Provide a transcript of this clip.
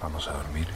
vamos a dormir.